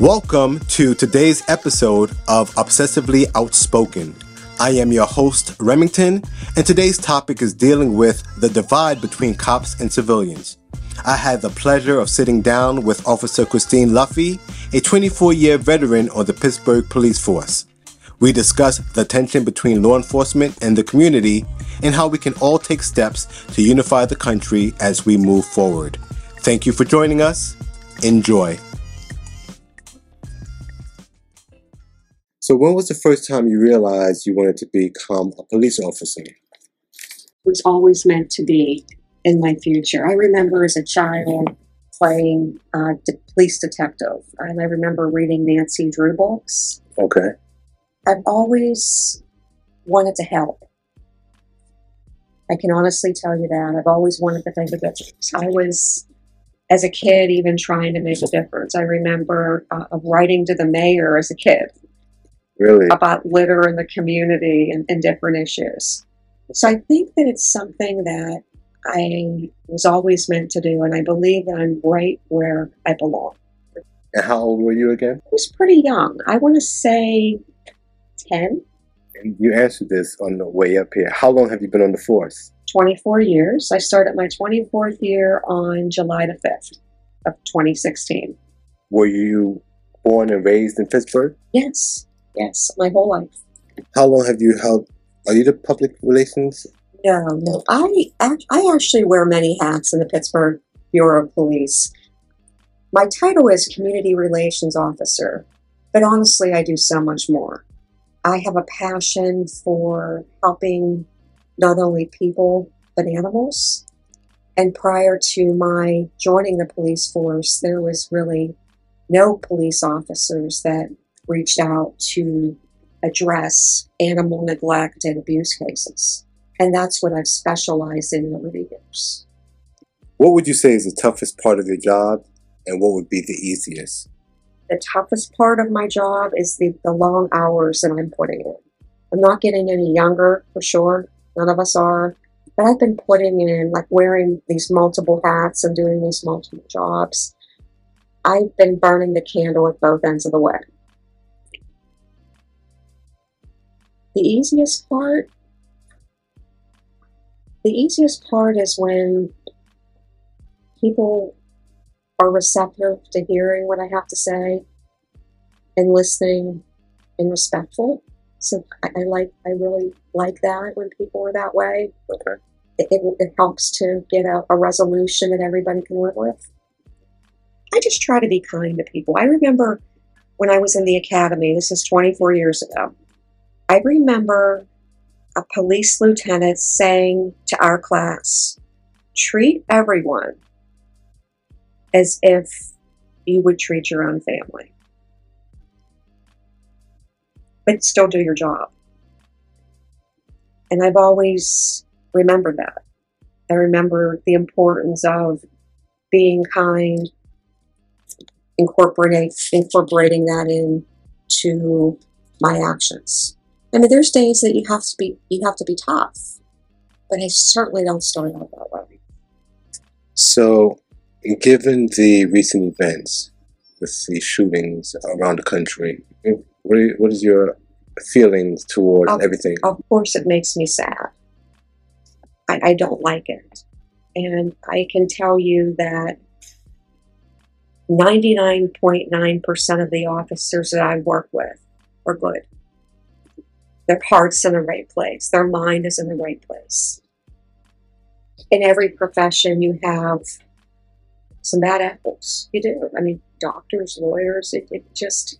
Welcome to today's episode of Obsessively Outspoken. I am your host, Remington, and today's topic is dealing with the divide between cops and civilians. I had the pleasure of sitting down with Officer Christine Luffy, a 24 year veteran of the Pittsburgh Police Force. We discussed the tension between law enforcement and the community and how we can all take steps to unify the country as we move forward. Thank you for joining us. Enjoy. So, when was the first time you realized you wanted to become a police officer? It was always meant to be in my future. I remember as a child playing uh, de- police detective, and I remember reading Nancy Drew books. Okay. I've always wanted to help. I can honestly tell you that. I've always wanted to make a difference. I was, as a kid, even trying to make a difference. I remember uh, of writing to the mayor as a kid Really? about litter in the community and, and different issues. So I think that it's something that I was always meant to do, and I believe that I'm right where I belong. And how old were you again? I was pretty young. I want to say 10, And you answered this on the way up here. How long have you been on the force? 24 years. I started my 24th year on July the 5th of 2016. Were you born and raised in Pittsburgh? Yes, yes, my whole life. How long have you held? Are you the public relations? No, no. I I actually wear many hats in the Pittsburgh Bureau of Police. My title is Community Relations Officer, but honestly, I do so much more. I have a passion for helping not only people but animals. And prior to my joining the police force, there was really no police officers that reached out to address animal neglect and abuse cases. And that's what I've specialized in over the years. What would you say is the toughest part of your job, and what would be the easiest? The toughest part of my job is the, the long hours that I'm putting in. I'm not getting any younger for sure. None of us are. But I've been putting in, like wearing these multiple hats and doing these multiple jobs. I've been burning the candle at both ends of the way. The easiest part, the easiest part is when people are receptive to hearing what I have to say and listening and respectful. So I, I like, I really like that when people are that way. Okay. It, it, it helps to get a, a resolution that everybody can live with. I just try to be kind to people. I remember when I was in the academy, this is 24 years ago, I remember a police lieutenant saying to our class, treat everyone as if you would treat your own family. But still do your job. And I've always remembered that. I remember the importance of being kind, incorporating incorporating that into my actions. I mean, there's days that you have to be you have to be tough, but I certainly don't start out that way. So, given the recent events with the shootings around the country, what, are, what is your feelings towards Oh. everything? Of course, it makes me sad. I, I don't like it, and I can tell you that 99.9% of the officers that I work with are good. Their heart's in the right place, their mind is in the right place. In every profession, you have some bad apples. You do. I mean, doctors, lawyers, it, it just,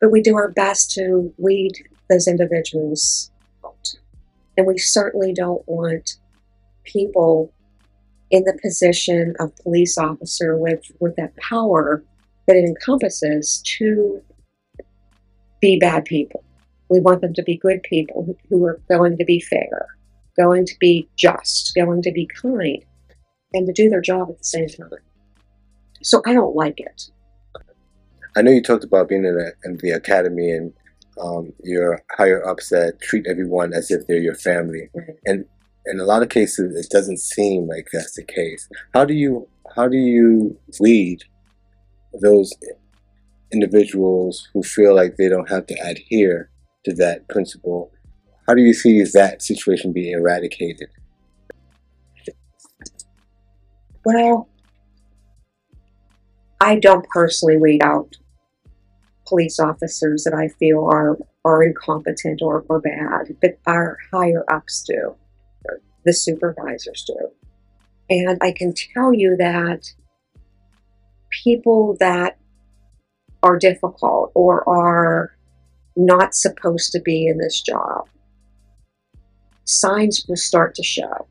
but we do our best to weed those individuals out. And we certainly don't want people in the position of police officer with, with that power that it encompasses to be bad people. We want them to be good people who, who are going to be fair, going to be just, going to be kind, and to do their job at the same time. So I don't like it. I know you talked about being in, the in the academy and um, your higher ups that treat everyone as if they're your family. Right. And in a lot of cases, it doesn't seem like that's the case. How do you how do you lead those individuals who feel like they don't have to adhere to that principle. How do you see that situation being eradicated? Well, I don't personally weed out police officers that I feel are, are incompetent or, or bad, but our higher ups do, the supervisors do. And I can tell you that people that are difficult or are not supposed to be in this job, signs will start to show.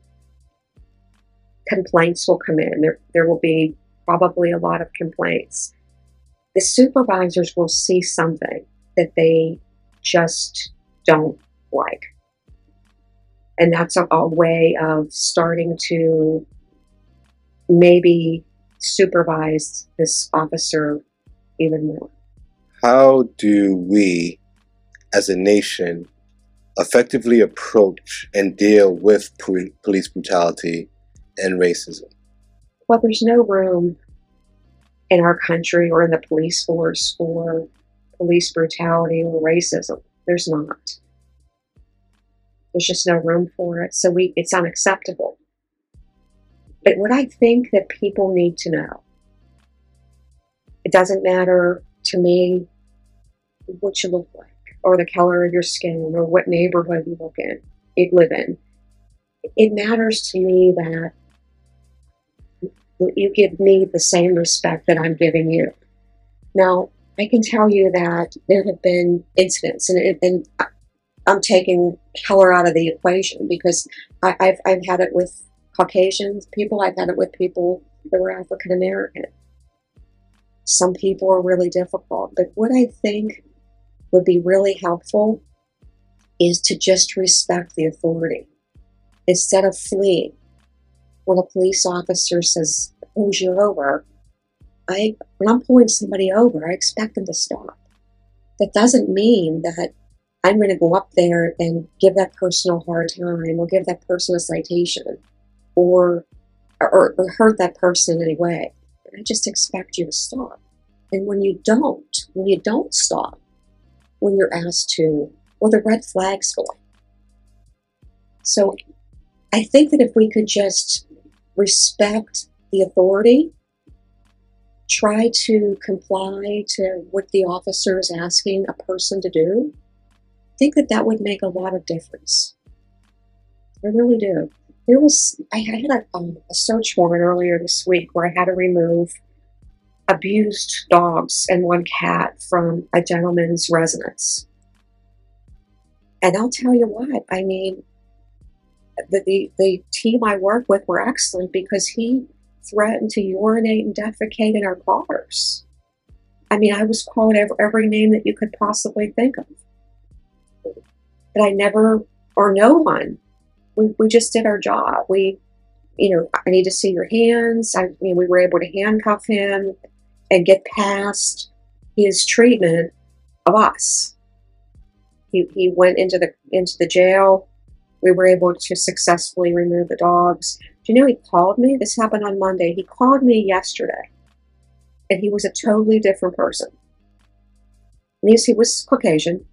Complaints will come in. There, there will be probably a lot of complaints the supervisors will see something that they just don't like. And that's a, a way of starting to maybe supervise this officer even more. How do we, as a nation, effectively approach and deal with police brutality and racism? Well, there's no room in our country or in the police force for police brutality or racism. There's not. There's just no room for it. So we it's unacceptable. But what I think that people need to know, it doesn't matter to me what you look like, or the color of your skin, or what neighborhood you look in, live in. It matters to me that you give me the same respect that I'm giving you. Now, I can tell you that there have been incidents, and, and I'm taking color out of the equation because I, have I've had it with Caucasians people, I've had it with people that were African American. Some people are really difficult, but what I think would be really helpful is to just respect the authority instead of fleeing when a police officer says pulls you over, I when I'm pulling somebody over, I expect them to stop. That doesn't mean that I'm going to go up there and give that person a hard time or give that person a citation or or, or hurt that person in any way. I just expect you to stop. And when you don't, when you don't stop, when you're asked to, well, the red flags go up. So I think that if we could just respect the authority, try to comply to what the officer is asking a person to do, I think that that would make a lot of difference. I really do. There was, I had a, um, a search warrant earlier this week where I had to remove abused dogs and one cat from a gentleman's residence. And I'll tell you what, I mean, the, the, the team I work with were excellent because he threatened to urinate and defecate in our cars. I mean, I was called every, every name that you could possibly think of. But I never, or no one, we, we just did our job. We, you know, I need to see your hands. I mean, we were able to handcuff him and get past his treatment of us. He, he went into the into the jail we were able to successfully remove the dogs. Do you know he called me? This happened on Monday. He called me yesterday, and he was a totally different person. And he was Caucasian.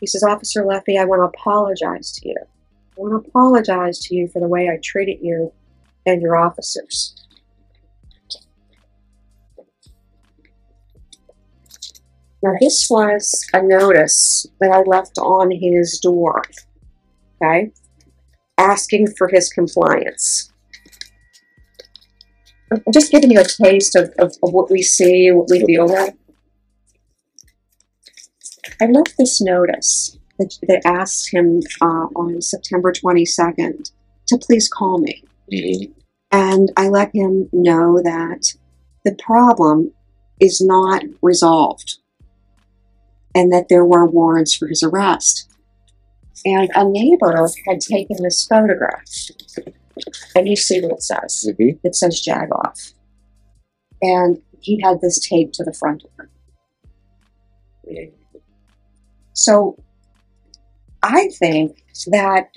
He says, Officer Leffie, I want to apologize to you. I want to apologize to you for the way I treated you and your officers. Now, this was a notice that I left on his door okay, asking for his compliance. I'm just giving you a taste of, of, of what we see, what we deal with. I left this notice that, that asked him uh, on September 22nd to please call me. Mm-hmm. And I let him know that the problem is not resolved and that there were warrants for his arrest. And a neighbor had taken this photograph. And you see what it says. Mm-hmm. It says Jagoff. And he had this taped to the front of it. So I think that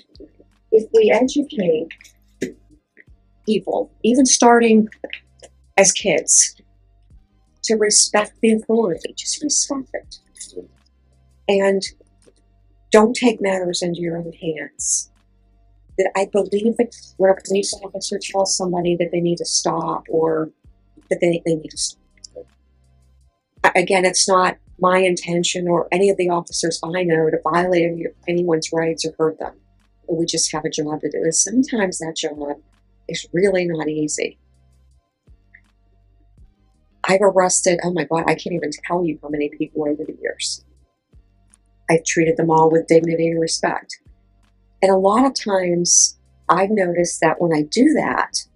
if we educate people, even starting as kids, to respect the authority. Just respect it. And don't take matters into your own hands. That I believe that when a police officer tells somebody that they need to stop or that they, they need to stop. Again, it's not my intention or any of the officers I know to violate any, anyone's rights or hurt them. We just have a job to do. And sometimes that job is really not easy. I've arrested, oh my God, I can't even tell you how many people over the years. I've treated them all with dignity and respect. And a lot of times I've noticed that when I do that,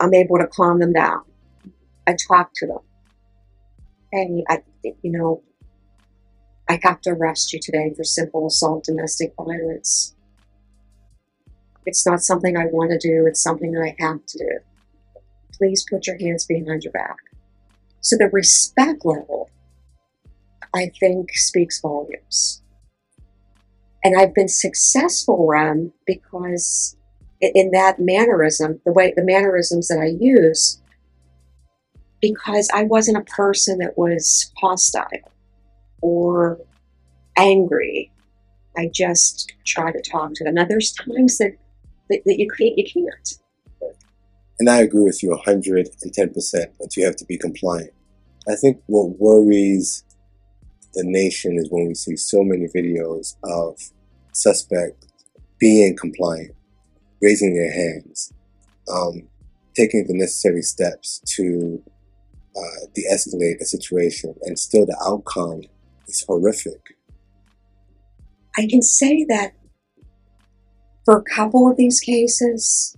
I'm able to calm them down. I talk to them. Hey, I, you know, I have to arrest you today for simple assault, domestic violence. It's not something I want to do, it's something that I have to do. Please put your hands behind your back. So the respect level, I think, speaks volumes. And I've been successful, Rem, because in that mannerism, the way the mannerisms that I use, because I wasn't a person that was hostile or angry. I just try to talk to them. Now, there's times that, that, that you can't. You can't. And I agree with you 110% that you have to be compliant. I think what worries the nation is when we see so many videos of suspects being compliant, raising their hands, um, taking the necessary steps to uh, de-escalate a situation, and still the outcome is horrific. I can say that for a couple of these cases,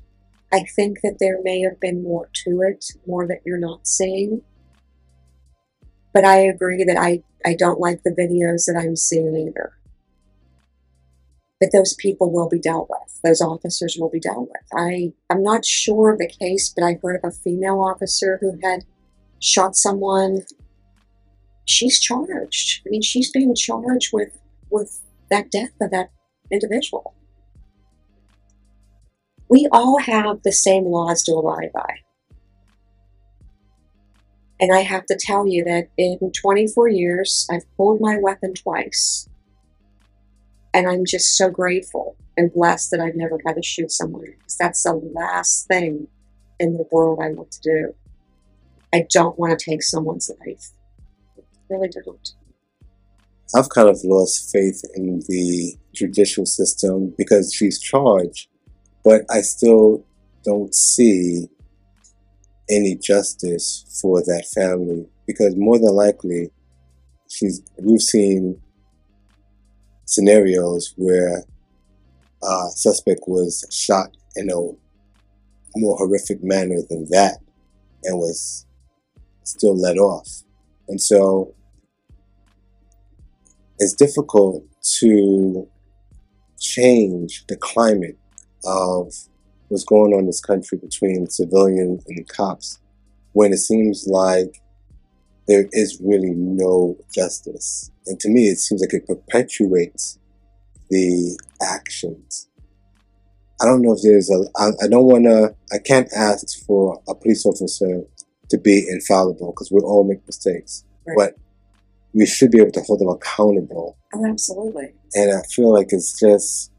I think that there may have been more to it, more that you're not seeing. But I agree that I, I don't like the videos that I'm seeing either. But those people will be dealt with. Those officers will be dealt with. I, I'm not sure of the case, but I heard of a female officer who had shot someone she's charged. I mean, she's being charged with with that death of that individual. We all have the same laws to abide by. And I have to tell you that in 24 years, I've pulled my weapon twice. And I'm just so grateful and blessed that I've never had to shoot someone because that's the last thing in the world I want to do. I don't want to take someone's life really don't. I've kind of lost faith in the judicial system because she's charged, but I still don't see any justice for that family because more than likely she's we've seen scenarios where a suspect was shot in a more horrific manner than that and was still let off. And so it's difficult to change the climate of what's going on in this country between civilians and cops when it seems like there is really no justice. And to me, it seems like it perpetuates the actions. I don't know if there's a, I, I don't want to, I can't ask for a police officer to be infallible because we all make mistakes. Right. But we should be able to hold them accountable. Oh, absolutely. And I feel like it's just,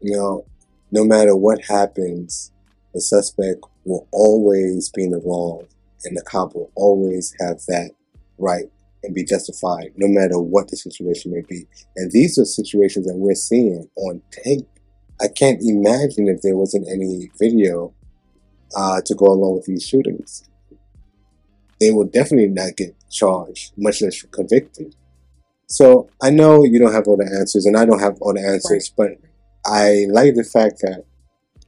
you know, no matter what happens, the suspect will always be in the wrong, and the cop will always have that right and be justified, no matter what the situation may be. And these are situations that we're seeing on tape. I can't imagine if there wasn't any video uh, to go along with these shootings they will definitely not get charged, much less convicted. So I know you don't have all the answers, and I don't have all the answers, right. but I like the fact that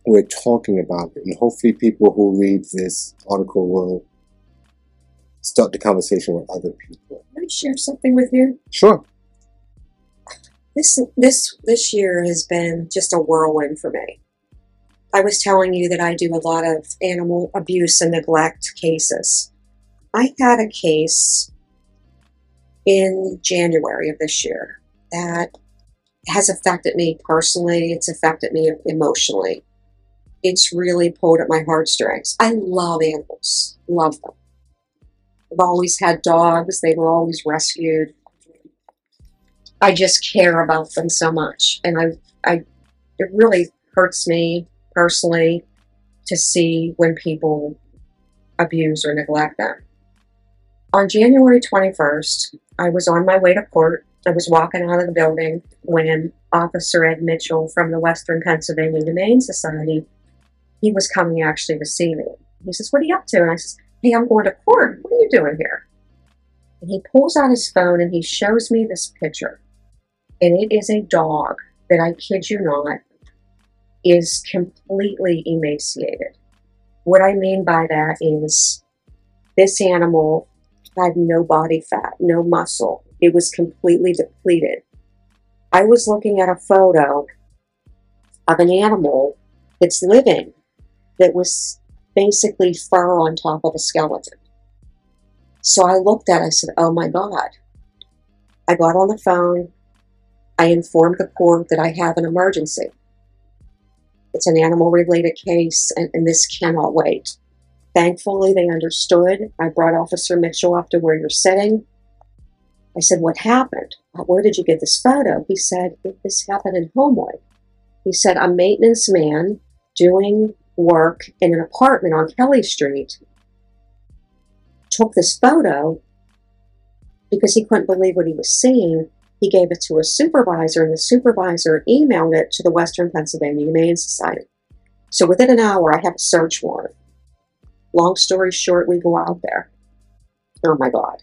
we're talking about it, and hopefully, people who read this article will start the conversation with other people. Can I share something with you? Sure. This this this year has been just a whirlwind for me. I was telling you that I do a lot of animal abuse and neglect cases. I had a case in January of this year that has affected me personally. It's affected me emotionally. It's really pulled at my heartstrings. I love animals, love them. I've always had dogs. They were always rescued. I just care about them so much, and I, I, it really hurts me personally to see when people abuse or neglect them. On January 21st, I was on my way to court. I was walking out of the building when Officer Ed Mitchell from the Western Pennsylvania Humane Society, he was coming actually to see me. He says, What are you up to? And I says, Hey, I'm going to court. What are you doing here? And he pulls out his phone and he shows me this picture. And it is a dog that I kid you not is completely emaciated. What I mean by that is this animal had no body fat, no muscle. It was completely depleted. I was looking at a photo of an animal that's living that was basically fur on top of a skeleton. So I looked at it, I said, Oh my God. I got on the phone. I informed the court that I have an emergency. It's an animal related case, and, and this cannot wait. Thankfully, they understood. I brought Officer Mitchell up to where you're sitting. I said, What happened? Uh, where did you get this photo? He said, This happened in Homewood. He said, A maintenance man doing work in an apartment on Kelly Street took this photo because he couldn't believe what he was seeing. He gave it to a supervisor, and the supervisor emailed it to the Western Pennsylvania Humane Society. So within an hour, I have a search warrant. Long story short, we go out there. Oh my God.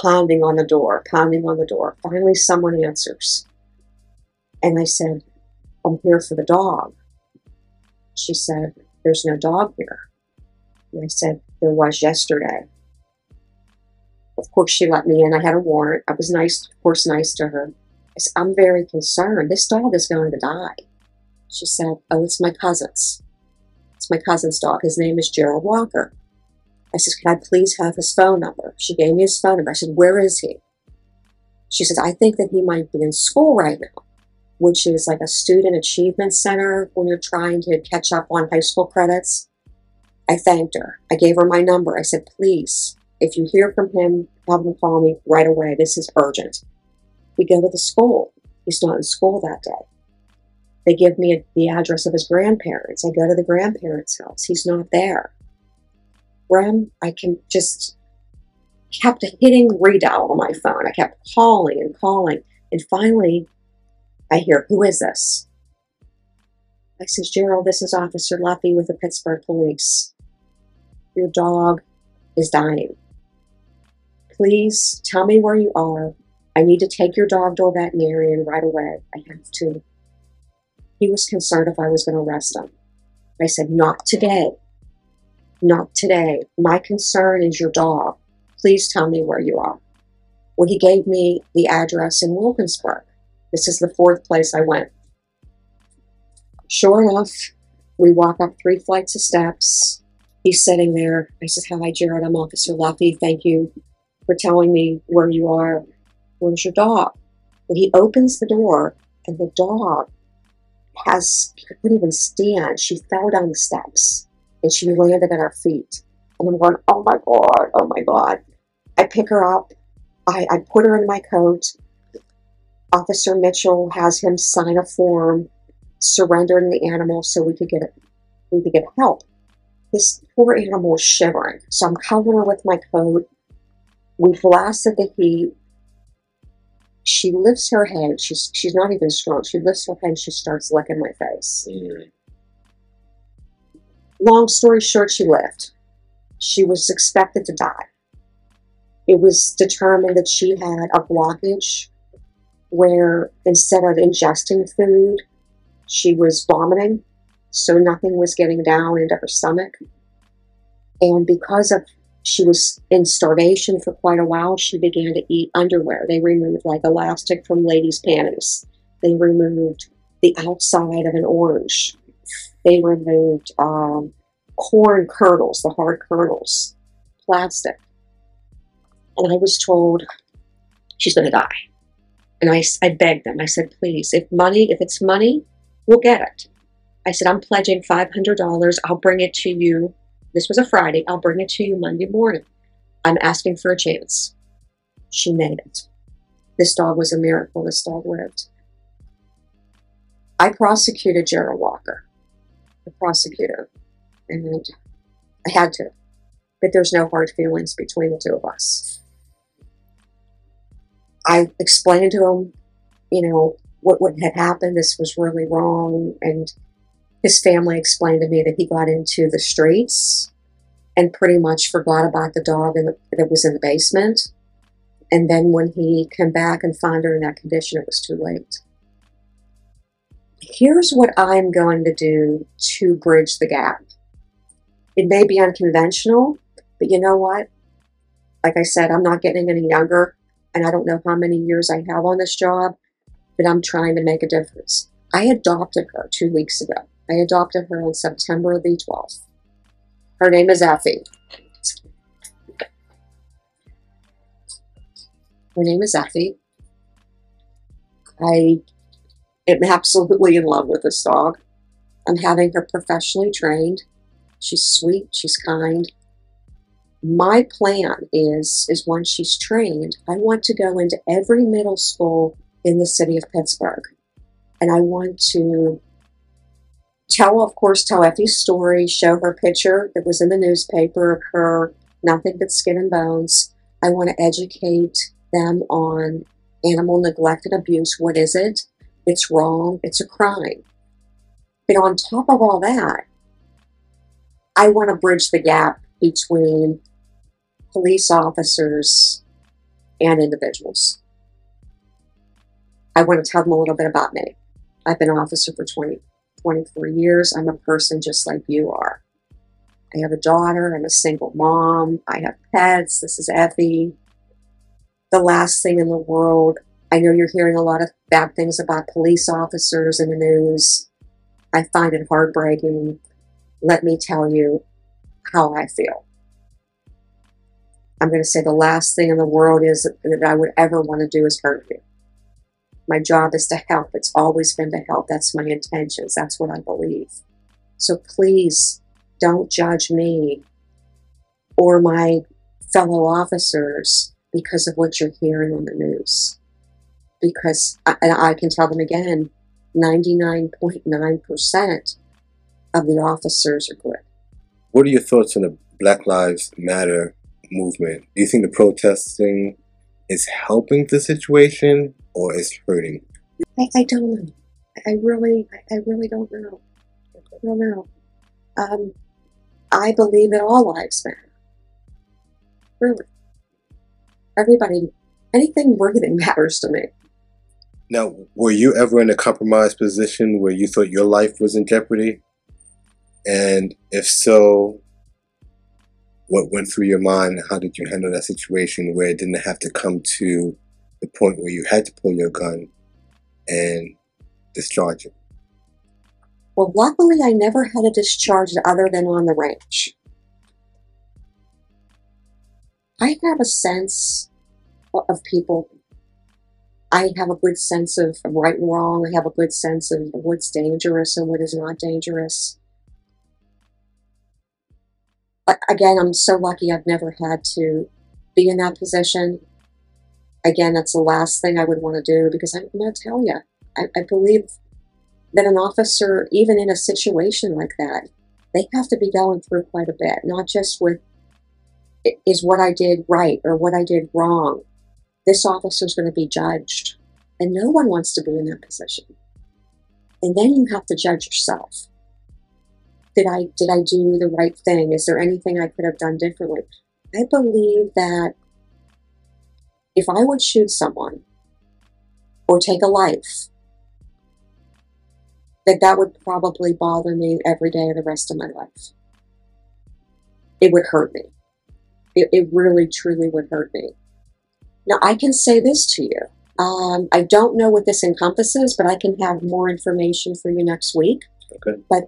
Pounding on the door, pounding on the door. Finally, someone answers. And I said, I'm here for the dog. She said, There's no dog here. And I said, There was yesterday. Of course, she let me in. I had a warrant. I was nice, of course, nice to her. I said, I'm very concerned. This dog is going to die. She said, Oh, it's my cousin's. It's my cousin's dog. His name is Gerald Walker. I said, Can I please have his phone number? She gave me his phone number. I said, Where is he? She said, I think that he might be in school right now which is like a student achievement center when you're trying to catch up on high school credits. I thanked her. I gave her my number. I said, please, if you hear from him, have him call me right away. This is urgent. We go to the school. He's not in school that day. They give me the address of his grandparents. I go to the grandparents' house. He's not there. I can just kept hitting redial on my phone. I kept calling and calling. And finally, I hear, Who is this? I says, Gerald, this is Officer Luffy with the Pittsburgh Police. Your dog is dying. Please tell me where you are. I need to take your dog to a veterinarian right away. I have to. He was concerned if I was going to arrest him. I said, Not today. Not today. My concern is your dog. Please tell me where you are. Well, he gave me the address in Wilkinsburg. This is the fourth place I went. Sure enough, we walk up three flights of steps. He's sitting there. I said, Hi, Jared. I'm Officer Luffy. Thank you for telling me where you are. Where's your dog? And he opens the door, and the dog has, I couldn't even stand. She fell down the steps and she landed at our feet. And I'm going, Oh my God, oh my God. I pick her up. I, I put her in my coat. Officer Mitchell has him sign a form surrendering the animal so we could get we could get help. This poor animal was shivering, so I'm covering her with my coat. We blasted the heat. She lifts her head. She's she's not even strong. She lifts her head she starts licking my face. Mm. Long story short, she lived. She was expected to die. It was determined that she had a blockage where instead of ingesting food, she was vomiting, so nothing was getting down into her stomach. And because of she was in starvation for quite a while, she began to eat underwear. They removed like elastic from ladies' panties. They removed the outside of an orange. They removed um, corn kernels, the hard kernels, plastic. And I was told she's going to die. And I, I begged them. I said, please, if money, if it's money, we'll get it. I said, I'm pledging $500. I'll bring it to you. This was a Friday. I'll bring it to you Monday morning. I'm asking for a chance. She made it. This dog was a miracle. This dog lived. I prosecuted Gerald Walker, the prosecutor, and I had to. But there's no hard feelings between the two of us. I explained to him, you know, what, what had happened. This was really wrong. And his family explained to me that he got into the streets and pretty much forgot about the dog the, that was in the basement. And then when he came back and found her in that condition, it was too late. Here's what I'm going to do to bridge the gap. It may be unconventional, but you know what? Like I said, I'm not getting any younger, and I don't know how many years I have on this job, but I'm trying to make a difference. I adopted her two weeks ago. I adopted her on September the 12th. Her name is Effie. Her name is Effie. I am absolutely in love with this dog. I'm having her professionally trained. She's sweet, she's kind. My plan is is once she's trained, I want to go into every middle school in the city of Pittsburgh. And I want to tell, of course, tell Effie's story, show her picture that was in the newspaper of her, nothing but skin and bones. I want to educate them on animal neglect and abuse. What is it? It's wrong. It's a crime. But on top of all that, I want to bridge the gap between police officers and individuals. I want to tell them a little bit about me. I've been an officer for 20, 24 years. I'm a person just like you are. I have a daughter. I'm a single mom. I have pets. This is Effie. The last thing in the world. I know you're hearing a lot of bad things about police officers in the news. I find it heartbreaking. Let me tell you how I feel. I'm going to say the last thing in the world is that I would ever want to do is hurt you. My job is to help. It's always been to help. That's my intentions. That's what I believe. So please don't judge me or my fellow officers because of what you're hearing on the news. Because, and I can tell them again, 99.9% of the officers are good. What are your thoughts on the Black Lives Matter movement? Do you think the protesting is helping the situation or is hurting? I, I don't know. I really, I really don't know. I don't know. Um, I believe that all lives matter. Really. Everybody, anything worthy matters to me. Now, were you ever in a compromised position where you thought your life was in jeopardy? And if so, what went through your mind? How did you handle that situation where it didn't have to come to the point where you had to pull your gun and discharge it? Well, luckily, I never had to discharge it other than on the ranch. I have a sense of people. I have a good sense of right and wrong. I have a good sense of what's dangerous and what is not dangerous. But again, I'm so lucky I've never had to be in that position again, that's the last thing I would want to do because I'm going to tell you, I, I believe that an officer, even in a situation like that, they have to be going through quite a bit, not just with is what I did right or what I did wrong. This officer is going to be judged, and no one wants to be in that position. And then you have to judge yourself. Did I did I do the right thing? Is there anything I could have done differently? I believe that if I would shoot someone or take a life, that that would probably bother me every day of the rest of my life. It would hurt me. It, it really, truly would hurt me. Now, I can say this to you. Um, I don't know what this encompasses, but I can have more information for you next week. Okay. But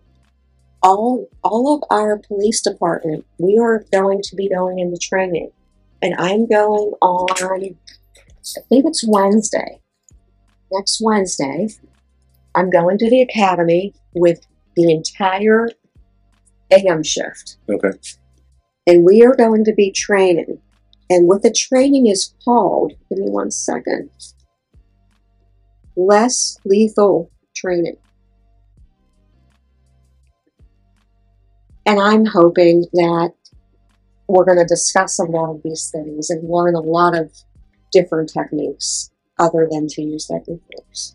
all all of our police department, we are going to be going into training and I'm going on, I think it's Wednesday. Next Wednesday, I'm going to the academy with the entire AM shift. Okay. And we are going to be training And what the training is called, give me one second, less lethal training. And I'm hoping that we're going to discuss a lot of these things and learn a lot of different techniques other than to use deadly force.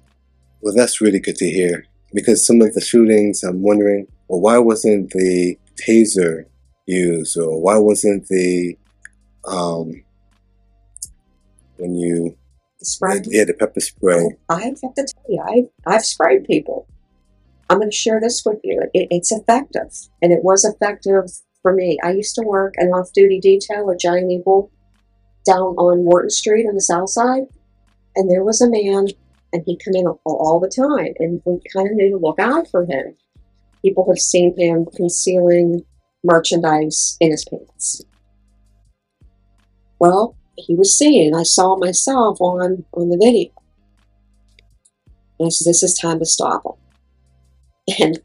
Well, that's really good to hear because some of the shootings, I'm wondering, well, why wasn't the taser used or why wasn't the, um, when you, Spray. yeah, the pepper spray. I have to tell you, I've, I've sprayed people. I'm going to share this with you. It, it's effective, and it was effective for me. I used to work an off duty detail at Giant Eagle down on Wharton Street on the south side, and there was a man, and he'd come in all, all the time, and we kind of knew to look out for him. People have seen him concealing merchandise in his pants. Well, he was seen. I saw myself on on the video. And I said, "This is time to stop him." And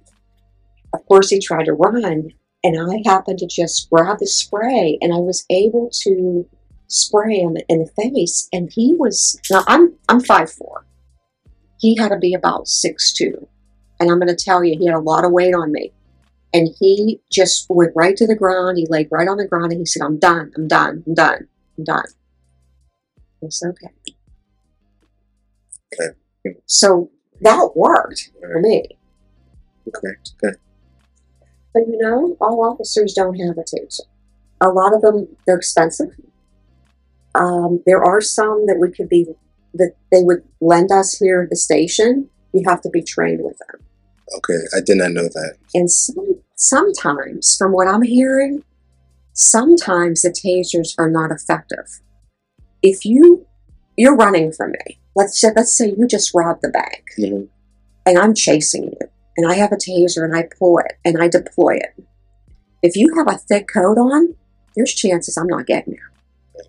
of course, he tried to run, and I happened to just grab the spray, and I was able to spray him in the face. And he was now I'm I'm five four. He had to be about six two, and I'm going to tell you, he had a lot of weight on me. And he just went right to the ground. He laid right on the ground, and he said, "I'm done. I'm done. I'm done. Done." It's okay. Okay. So that worked for me. Okay, okay. But you know, all officers don't have a taser. A lot of them, they're expensive. Um, there are some that we could be, that they would lend us here at the station. You have to be trained with them. Okay, I did not know that. And some, sometimes, from what I'm hearing, sometimes the tasers are not effective. If you you're running from me, let's say, let's say you just robbed the bank, Mhm. and I'm chasing you, and I have a taser and I pull it and I deploy it. If you have a thick coat on, there's chances I'm not getting you.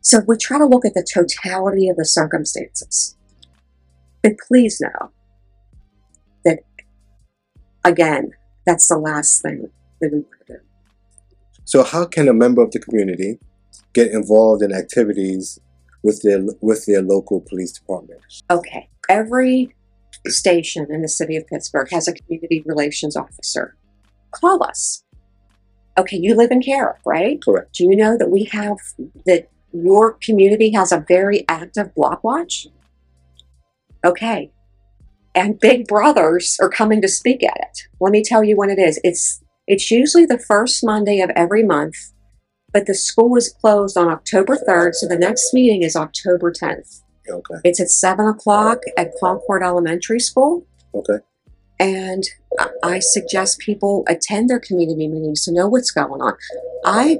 So we try to look at the totality of the circumstances. But please know that, again, that's the last thing that we want to do. So, how can a member of the community get involved in activities with their with their local police department? Okay, every station in the city of Pittsburgh has a community relations officer. Call us. Okay, you live in Carrick, right? Correct. Do you know that we have that your community has a very active block watch? Okay. And Big Brothers are coming to speak at it. Let me tell you when it is. It's it's usually the first Monday of every month, but the school is closed on October 3rd, so the next meeting is October 10th. Okay. It's at 7 o'clock at Concord Elementary School. Okay. And I- I suggest people attend their community meetings to know what's going on. I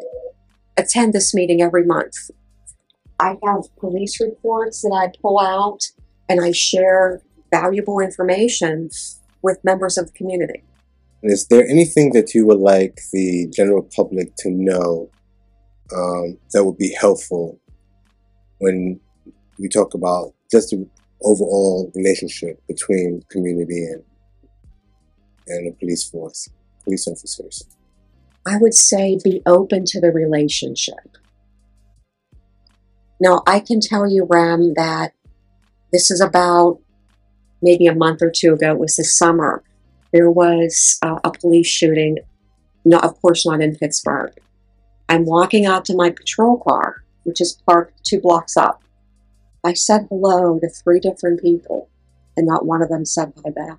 attend this meeting every month. I have police reports that I pull out and I share valuable information with members of the community. Is there anything that you would like the general public to know um, that would be helpful when we talk about just the overall relationship between community and and the police force, police officers? I would say be open to the relationship. Now, I can tell you, Ram, that this is about maybe a month or two ago. It was this summer. There was uh, a police shooting, no, of course, not in Pittsburgh. I'm walking out to my patrol car, which is parked two blocks up. I said hello to three different people, and not one of them said hi back.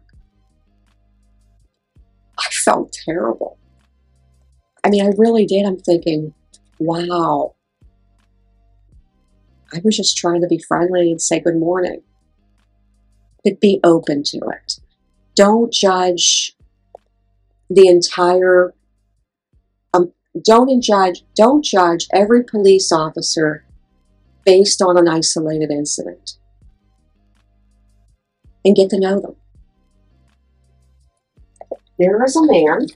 I felt terrible. I mean, I really did. I'm thinking, wow. I was just trying to be friendly and say good morning. But be open to it. Don't judge the entire um, don't judge don't judge every police officer based on an isolated incident. And get to know them. There is a man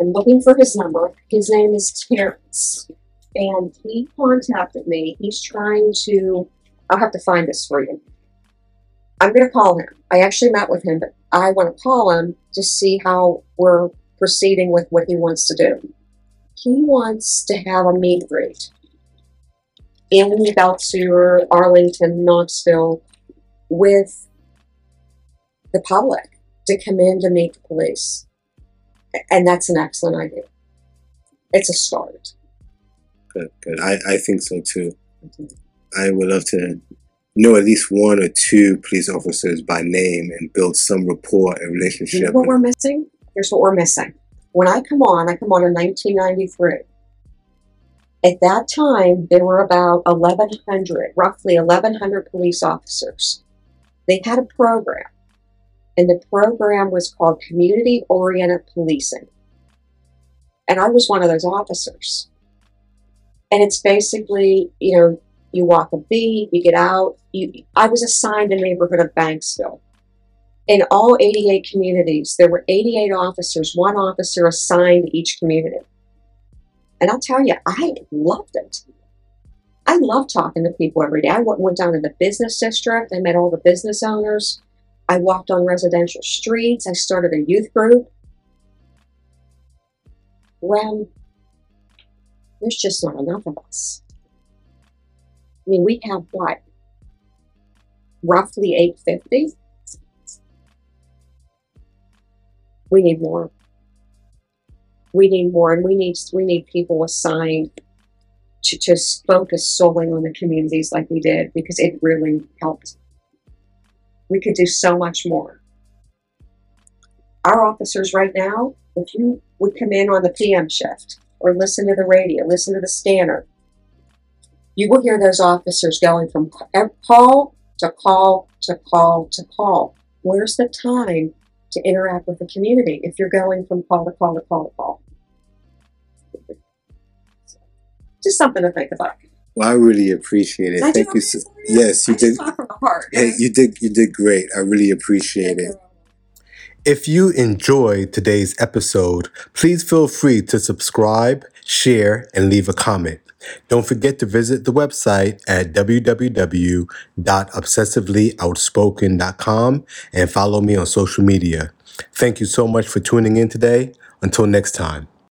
I'm looking for his number. His name is Terrence. And he contacted me. He's trying to, I'll have to find this for you. I'm going to call him. I actually met with him, but I want to call him to see how we're proceeding with what he wants to do. He wants to have a meet and greet in Beltsville, Arlington, Knoxville, with the public to come in to meet the police. And that's an excellent idea. It's a start. Good, good. I, I think so too. Mm-hmm. I would love to know at least one or two police officers by name and build some rapport and You relationship. know what we're missing? Here's what we're missing. When I come on, I come on in 1993. At that time, there were about 1,100, roughly 1,100 police officers. They had a program, and the program was called Community Oriented Policing. And I was one of those officers. And it's basically, you know, you walk a beat, you get out. You, I was assigned a neighborhood of Banksville in all 88 communities, there were 88 officers, one officer assigned each community. And I'll tell you, I loved it. I love talking to people every day. I went down to the business district. I met all the business owners. I walked on residential streets. I started a youth group. Well, there's just not enough of us. I mean, we have what? Roughly 850? we need more. We need more, and we need we need people assigned to just focus solely on the communities like we did because it really helped. We could do so much more. Our officers right now, if you would come in on the PM shift or listen to the radio, listen to the scanner, you will hear those officers going from call to call to call to call. Where's the time to interact with the community if you're going from call to call to call to call. Just something to think about. Well, I really appreciate it. Did I Thank you. So, okay for you? yes, you I did. talk from my heart. Hey, you did. You did great. I really appreciate it. If you enjoyed today's episode, please feel free to subscribe, share, and leave a comment. Don't forget to visit the website at www.obsessivelyoutspoken.com and follow me on social media. Thank you so much for tuning in today. Until next time.